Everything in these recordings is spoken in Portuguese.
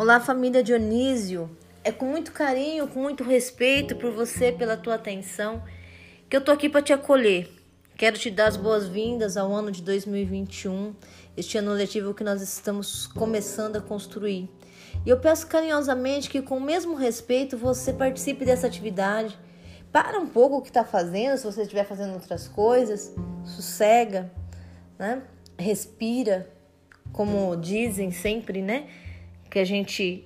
Olá, família Dionísio. É com muito carinho, com muito respeito por você, pela tua atenção, que eu tô aqui para te acolher. Quero te dar as boas-vindas ao ano de 2021, este ano letivo que nós estamos começando a construir. E eu peço carinhosamente que, com o mesmo respeito, você participe dessa atividade. Para um pouco o que está fazendo, se você estiver fazendo outras coisas, sossega, né? respira, como dizem sempre, né? Que a gente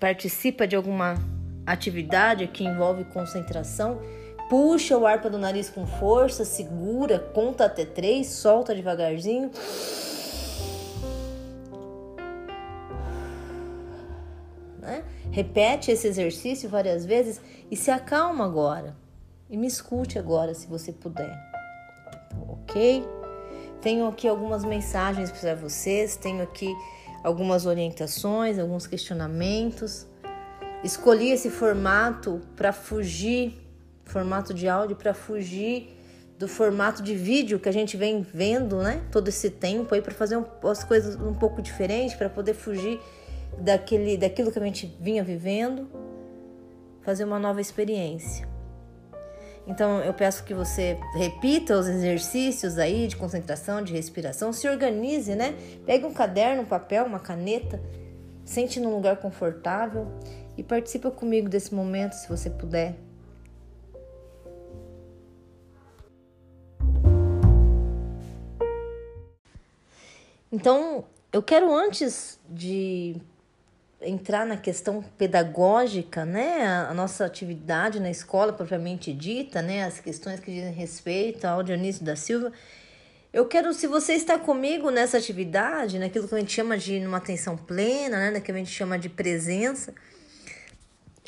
participa de alguma atividade que envolve concentração, puxa o ar pelo nariz com força, segura, conta até três, solta devagarzinho. Né? Repete esse exercício várias vezes e se acalma agora. E me escute agora, se você puder. Ok? Tenho aqui algumas mensagens para vocês, tenho aqui algumas orientações, alguns questionamentos. Escolhi esse formato para fugir, formato de áudio para fugir do formato de vídeo que a gente vem vendo, né? Todo esse tempo aí para fazer um, as coisas um pouco diferentes, para poder fugir daquele, daquilo que a gente vinha vivendo, fazer uma nova experiência. Então eu peço que você repita os exercícios aí de concentração, de respiração, se organize, né? Pegue um caderno, um papel, uma caneta, sente num lugar confortável e participa comigo desse momento, se você puder. Então, eu quero antes de entrar na questão pedagógica, né, a, nossa atividade na escola propriamente dita, né, as questões que dizem respeito ao Dionísio da Silva, eu quero, se você está comigo nessa atividade, naquilo que a gente chama de uma atenção plena, né, naquilo que a gente chama de presença,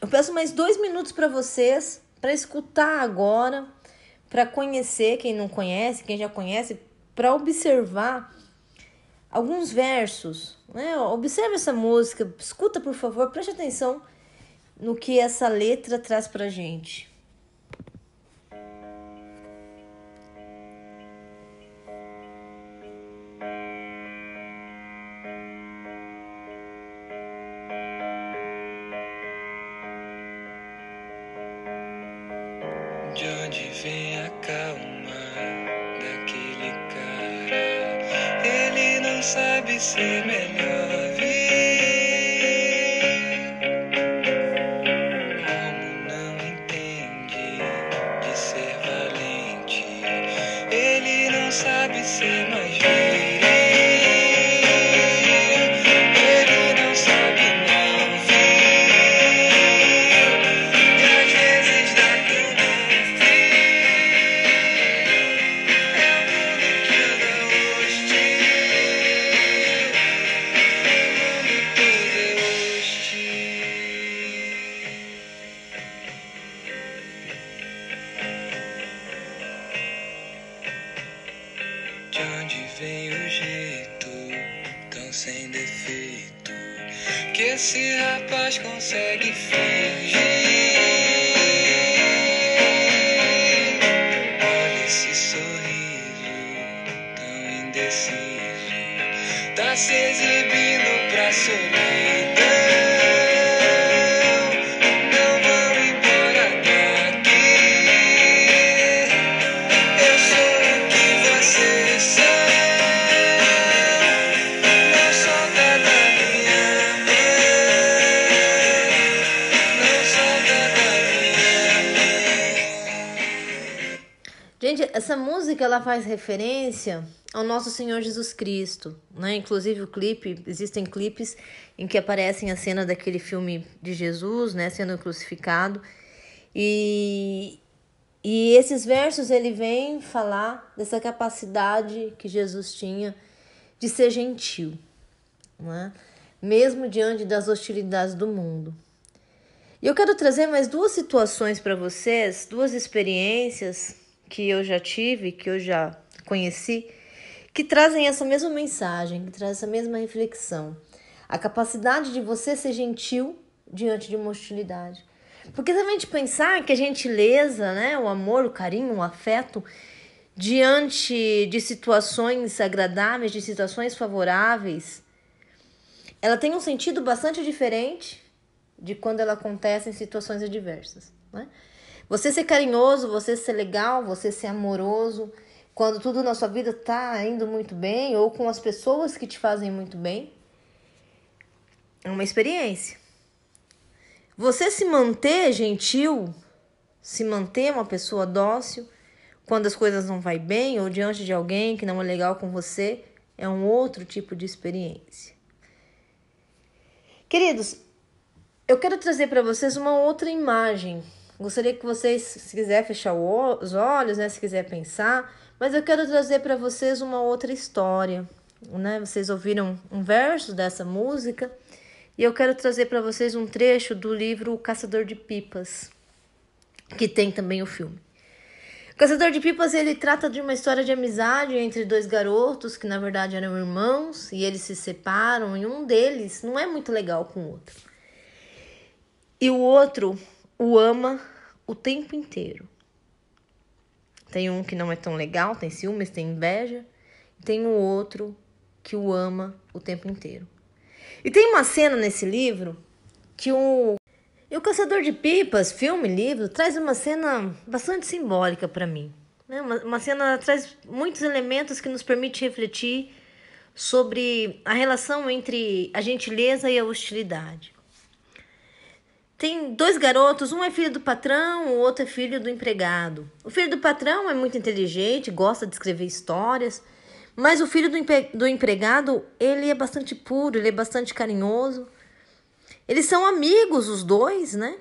eu peço mais dois minutos para vocês, para escutar agora, para conhecer quem não conhece, quem já conhece, para observar alguns versos. Né? Observe essa música, escuta por favor, preste atenção no que essa letra traz pra gente. Consegue fingir. Olha esse sorriso tão indeciso, tá se exibindo pra solidão. Música ela faz referência ao nosso Senhor Jesus Cristo, né? Inclusive o clipe, existem clipes em que aparecem a cena daquele filme de Jesus, né, sendo crucificado. E e esses versos ele vem falar dessa capacidade que Jesus tinha de ser gentil, né? mesmo diante das hostilidades do mundo. E eu quero trazer mais duas situações para vocês, duas experiências que eu já tive, que eu já conheci, que trazem essa mesma mensagem, que trazem essa mesma reflexão. A capacidade de você ser gentil diante de uma hostilidade. Porque se a gente pensar que a gentileza, né, o amor, o carinho, o afeto, diante de situações agradáveis, de situações favoráveis, ela tem um sentido bastante diferente de quando ela acontece em situações adversas. Né? Você ser carinhoso, você ser legal, você ser amoroso, quando tudo na sua vida está indo muito bem ou com as pessoas que te fazem muito bem, é uma experiência. Você se manter gentil, se manter uma pessoa dócil, quando as coisas não vai bem ou diante de alguém que não é legal com você, é um outro tipo de experiência. Queridos, eu quero trazer para vocês uma outra imagem. Gostaria que vocês, se quiser fechar os olhos, né, se quiser pensar, mas eu quero trazer para vocês uma outra história, né? Vocês ouviram um verso dessa música e eu quero trazer para vocês um trecho do livro O Caçador de Pipas, que tem também o filme. O Caçador de Pipas ele trata de uma história de amizade entre dois garotos que na verdade eram irmãos e eles se separam e um deles não é muito legal com o outro. E o outro o ama o tempo inteiro. Tem um que não é tão legal, tem ciúmes, tem inveja, tem o outro que o ama o tempo inteiro. E tem uma cena nesse livro que o e o Caçador de Pipas, filme, livro, traz uma cena bastante simbólica para mim. Né? Uma, uma cena traz muitos elementos que nos permite refletir sobre a relação entre a gentileza e a hostilidade. Tem dois garotos, um é filho do patrão, o outro é filho do empregado. O filho do patrão é muito inteligente, gosta de escrever histórias, mas o filho do, do empregado, ele é bastante puro, ele é bastante carinhoso. Eles são amigos, os dois, né?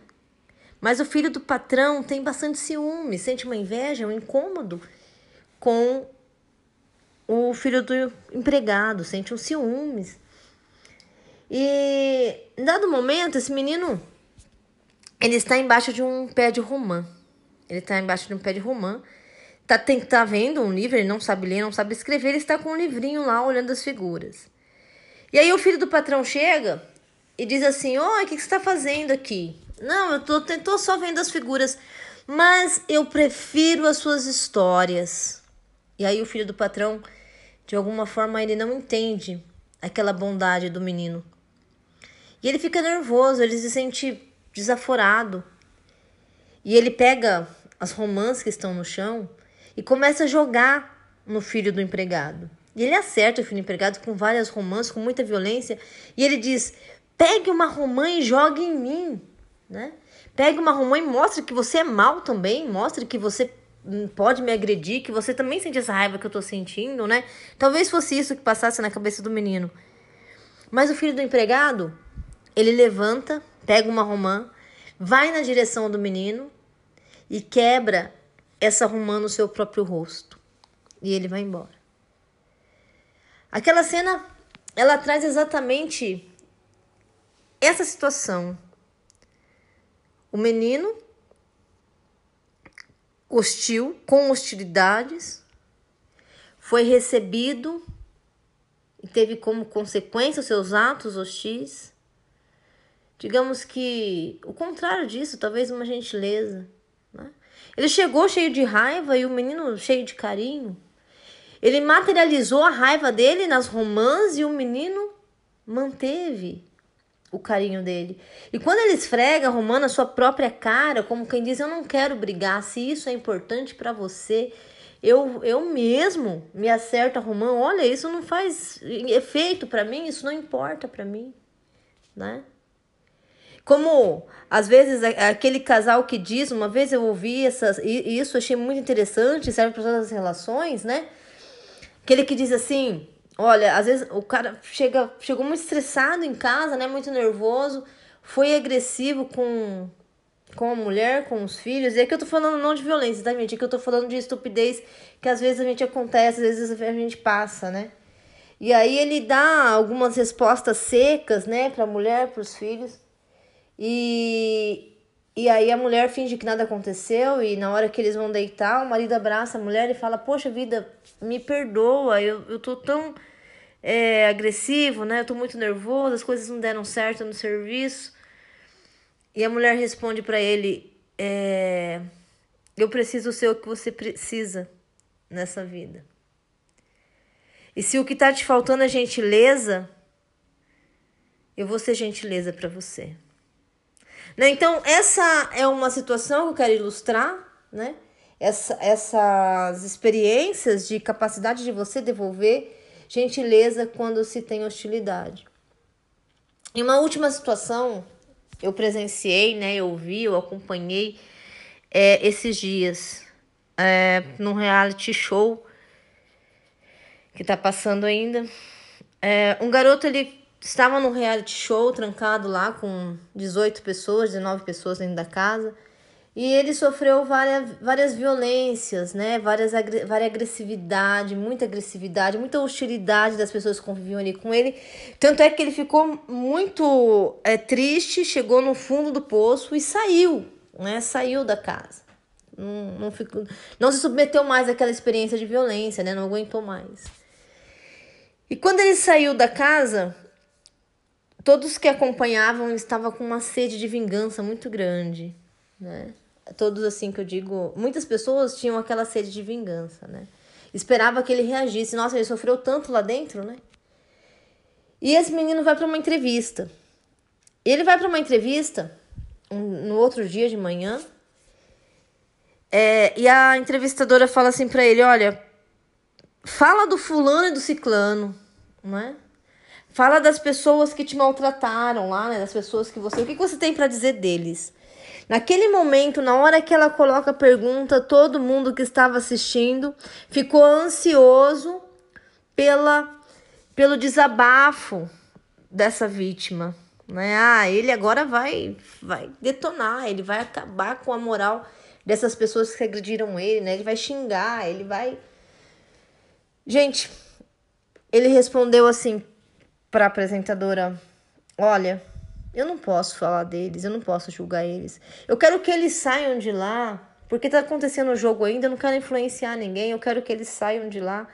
Mas o filho do patrão tem bastante ciúme, sente uma inveja, um incômodo com o filho do empregado, sente um ciúmes. E em dado momento, esse menino ele está embaixo de um pé de romã. Ele está embaixo de um pé de romã. Tá, tá vendo um livro, ele não sabe ler, não sabe escrever, ele está com um livrinho lá olhando as figuras. E aí o filho do patrão chega e diz assim: Oi, o que, que você está fazendo aqui? Não, eu tô só vendo as figuras, mas eu prefiro as suas histórias. E aí o filho do patrão, de alguma forma, ele não entende aquela bondade do menino. E ele fica nervoso, ele se sente desaforado. E ele pega as romãs que estão no chão e começa a jogar no filho do empregado. E ele acerta o filho do empregado com várias romãs, com muita violência, e ele diz: Pegue uma romã e jogue em mim, né? Pegue uma romã e mostre que você é mal também, mostre que você pode me agredir, que você também sente essa raiva que eu tô sentindo, né? Talvez fosse isso que passasse na cabeça do menino. Mas o filho do empregado, ele levanta, pega uma romã, vai na direção do menino e quebra essa romã no seu próprio rosto. E ele vai embora. Aquela cena, ela traz exatamente essa situação. O menino hostil, com hostilidades, foi recebido e teve como consequência os seus atos hostis. Digamos que o contrário disso, talvez uma gentileza. Né? Ele chegou cheio de raiva e o menino cheio de carinho. Ele materializou a raiva dele nas romãs e o menino manteve o carinho dele. E quando ele esfrega a sua própria cara, como quem diz, eu não quero brigar, se isso é importante para você, eu, eu mesmo me acerto a Romano, olha, isso não faz efeito para mim, isso não importa para mim, né? Como às vezes aquele casal que diz, uma vez eu ouvi essas, isso achei muito interessante, serve para todas as relações, né? Aquele que diz assim: Olha, às vezes o cara chega, chegou muito estressado em casa, né? Muito nervoso, foi agressivo com, com a mulher, com os filhos. E aqui eu tô falando não de violência, tá, gente? Aqui eu tô falando de estupidez que às vezes a gente acontece, às vezes a gente passa, né? E aí ele dá algumas respostas secas, né, pra mulher, pros filhos. E, e aí a mulher finge que nada aconteceu e na hora que eles vão deitar, o marido abraça a mulher e fala: Poxa vida, me perdoa, eu, eu tô tão é, agressivo, né? Eu tô muito nervoso, as coisas não deram certo no serviço. E a mulher responde para ele: é, Eu preciso ser o que você precisa nessa vida. E se o que tá te faltando é gentileza, eu vou ser gentileza para você. Né? Então, essa é uma situação que eu quero ilustrar, né? Essa, essas experiências de capacidade de você devolver gentileza quando se tem hostilidade. Em uma última situação, eu presenciei, né? Eu vi, eu acompanhei é, esses dias é, num reality show que tá passando ainda. É, um garoto ele estava no reality show trancado lá com 18 pessoas, 19 pessoas dentro da casa. E ele sofreu várias, várias violências, né? Várias, várias agressividade, muita agressividade, muita hostilidade das pessoas que conviviam ali com ele. Tanto é que ele ficou muito é, triste, chegou no fundo do poço e saiu, né? Saiu da casa. Não, não, ficou, não se submeteu mais àquela experiência de violência, né? Não aguentou mais. E quando ele saiu da casa, todos que acompanhavam estavam com uma sede de vingança muito grande, né? Todos assim que eu digo, muitas pessoas tinham aquela sede de vingança, né? Esperava que ele reagisse. Nossa, ele sofreu tanto lá dentro, né? E esse menino vai para uma entrevista. Ele vai para uma entrevista no outro dia de manhã. É, e a entrevistadora fala assim para ele: Olha, fala do fulano e do ciclano, não é? Fala das pessoas que te maltrataram lá, né? Das pessoas que você. O que você tem para dizer deles? Naquele momento, na hora que ela coloca a pergunta, todo mundo que estava assistindo ficou ansioso pela, pelo desabafo dessa vítima. Né? Ah, ele agora vai, vai detonar, ele vai acabar com a moral dessas pessoas que agrediram ele, né? Ele vai xingar, ele vai. Gente, ele respondeu assim: para a apresentadora: Olha, eu não posso falar deles, eu não posso julgar eles. Eu quero que eles saiam de lá, porque tá acontecendo o jogo ainda, eu não quero influenciar ninguém, eu quero que eles saiam de lá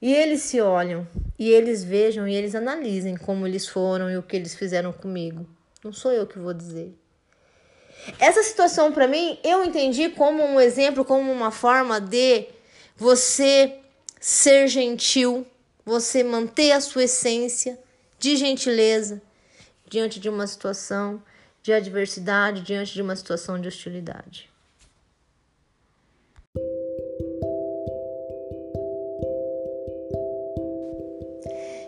e eles se olham, e eles vejam e eles analisem como eles foram e o que eles fizeram comigo. Não sou eu que vou dizer. Essa situação para mim, eu entendi como um exemplo, como uma forma de você ser gentil, você manter a sua essência de gentileza diante de uma situação de adversidade, diante de uma situação de hostilidade.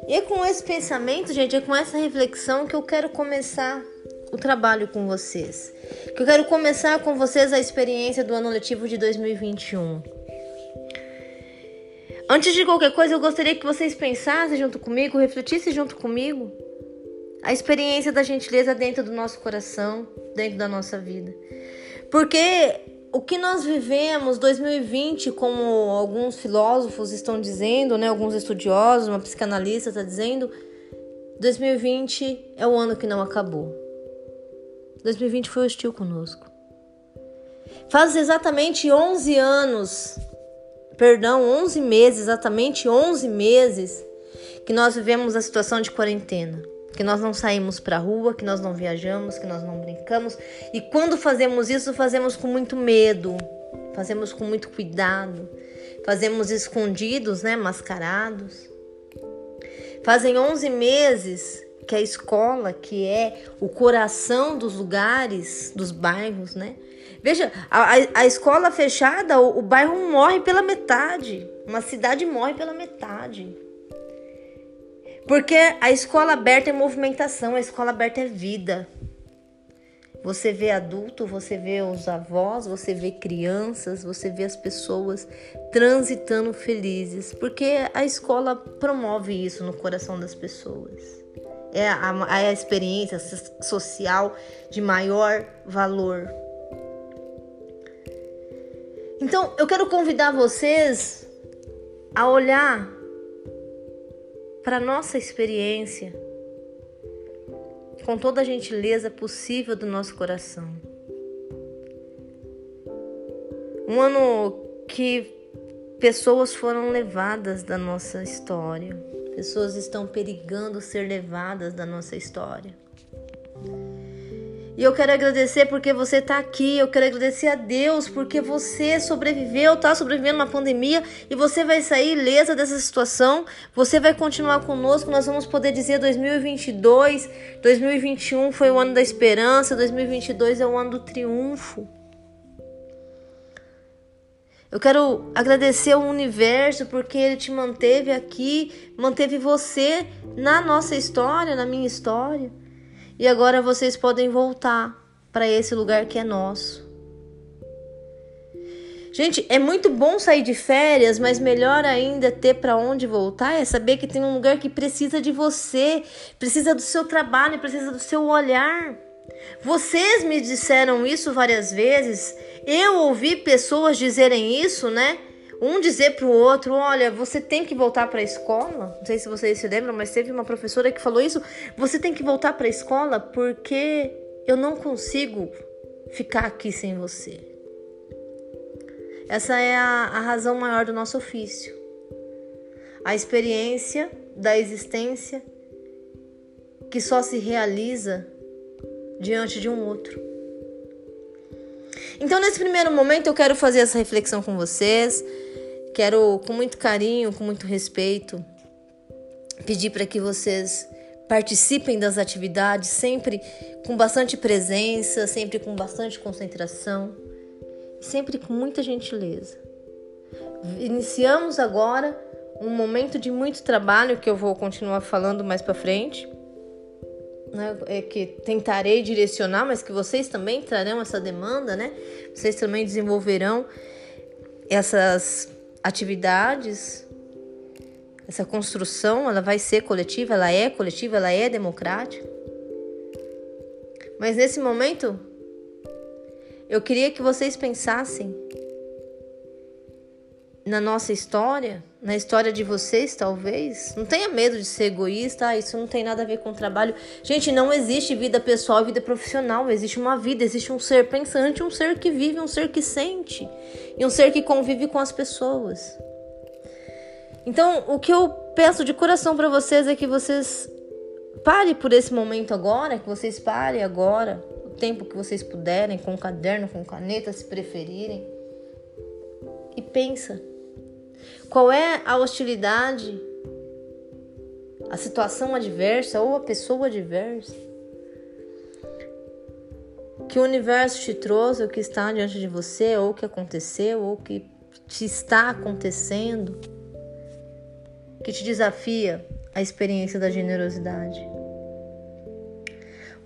E é com esse pensamento, gente, é com essa reflexão que eu quero começar o trabalho com vocês. Que eu quero começar com vocês a experiência do ano letivo de 2021. Antes de qualquer coisa, eu gostaria que vocês pensassem junto comigo, refletissem junto comigo a experiência da gentileza dentro do nosso coração, dentro da nossa vida. Porque o que nós vivemos 2020, como alguns filósofos estão dizendo, né, alguns estudiosos, uma psicanalista está dizendo, 2020 é o ano que não acabou. 2020 foi hostil conosco. Faz exatamente 11 anos perdão, 11 meses, exatamente 11 meses, que nós vivemos a situação de quarentena. Que nós não saímos para rua, que nós não viajamos, que nós não brincamos. E quando fazemos isso, fazemos com muito medo, fazemos com muito cuidado, fazemos escondidos, né, mascarados. Fazem 11 meses que a escola, que é o coração dos lugares, dos bairros, né, Veja, a, a escola fechada, o, o bairro morre pela metade. Uma cidade morre pela metade. Porque a escola aberta é movimentação, a escola aberta é vida. Você vê adulto, você vê os avós, você vê crianças, você vê as pessoas transitando felizes, porque a escola promove isso no coração das pessoas. É a, a experiência social de maior valor. Então, eu quero convidar vocês a olhar para nossa experiência com toda a gentileza possível do nosso coração. Um ano que pessoas foram levadas da nossa história, pessoas estão perigando ser levadas da nossa história. E eu quero agradecer porque você está aqui. Eu quero agradecer a Deus porque você sobreviveu, está sobrevivendo uma pandemia e você vai sair ilesa dessa situação. Você vai continuar conosco. Nós vamos poder dizer 2022, 2021 foi o ano da esperança, 2022 é o ano do triunfo. Eu quero agradecer ao universo porque ele te manteve aqui, manteve você na nossa história, na minha história. E agora vocês podem voltar para esse lugar que é nosso. Gente, é muito bom sair de férias, mas melhor ainda ter para onde voltar é saber que tem um lugar que precisa de você, precisa do seu trabalho, precisa do seu olhar. Vocês me disseram isso várias vezes. Eu ouvi pessoas dizerem isso, né? Um dizer para o outro: olha, você tem que voltar para a escola. Não sei se vocês se lembram, mas teve uma professora que falou isso. Você tem que voltar para a escola porque eu não consigo ficar aqui sem você. Essa é a, a razão maior do nosso ofício. A experiência da existência que só se realiza diante de um outro. Então, nesse primeiro momento, eu quero fazer essa reflexão com vocês. Quero, com muito carinho, com muito respeito, pedir para que vocês participem das atividades sempre com bastante presença, sempre com bastante concentração sempre com muita gentileza. Iniciamos agora um momento de muito trabalho que eu vou continuar falando mais para frente né, é que tentarei direcionar, mas que vocês também trarão essa demanda, né? Vocês também desenvolverão essas atividades, essa construção, ela vai ser coletiva, ela é coletiva, ela é democrática. Mas nesse momento, eu queria que vocês pensassem na nossa história, na história de vocês, talvez. Não tenha medo de ser egoísta, ah, isso não tem nada a ver com o trabalho. Gente, não existe vida pessoal e vida profissional. Existe uma vida, existe um ser pensante, um ser que vive, um ser que sente e um ser que convive com as pessoas. Então, o que eu peço de coração para vocês é que vocês parem por esse momento agora, que vocês parem agora, o tempo que vocês puderem, com caderno, com caneta, se preferirem. E pensa qual é a hostilidade, a situação adversa ou a pessoa adversa que o universo te trouxe, o que está diante de você, ou que aconteceu, ou que te está acontecendo, que te desafia a experiência da generosidade.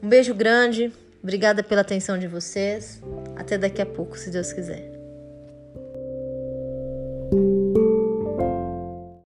Um beijo grande, obrigada pela atenção de vocês. Até daqui a pouco, se Deus quiser.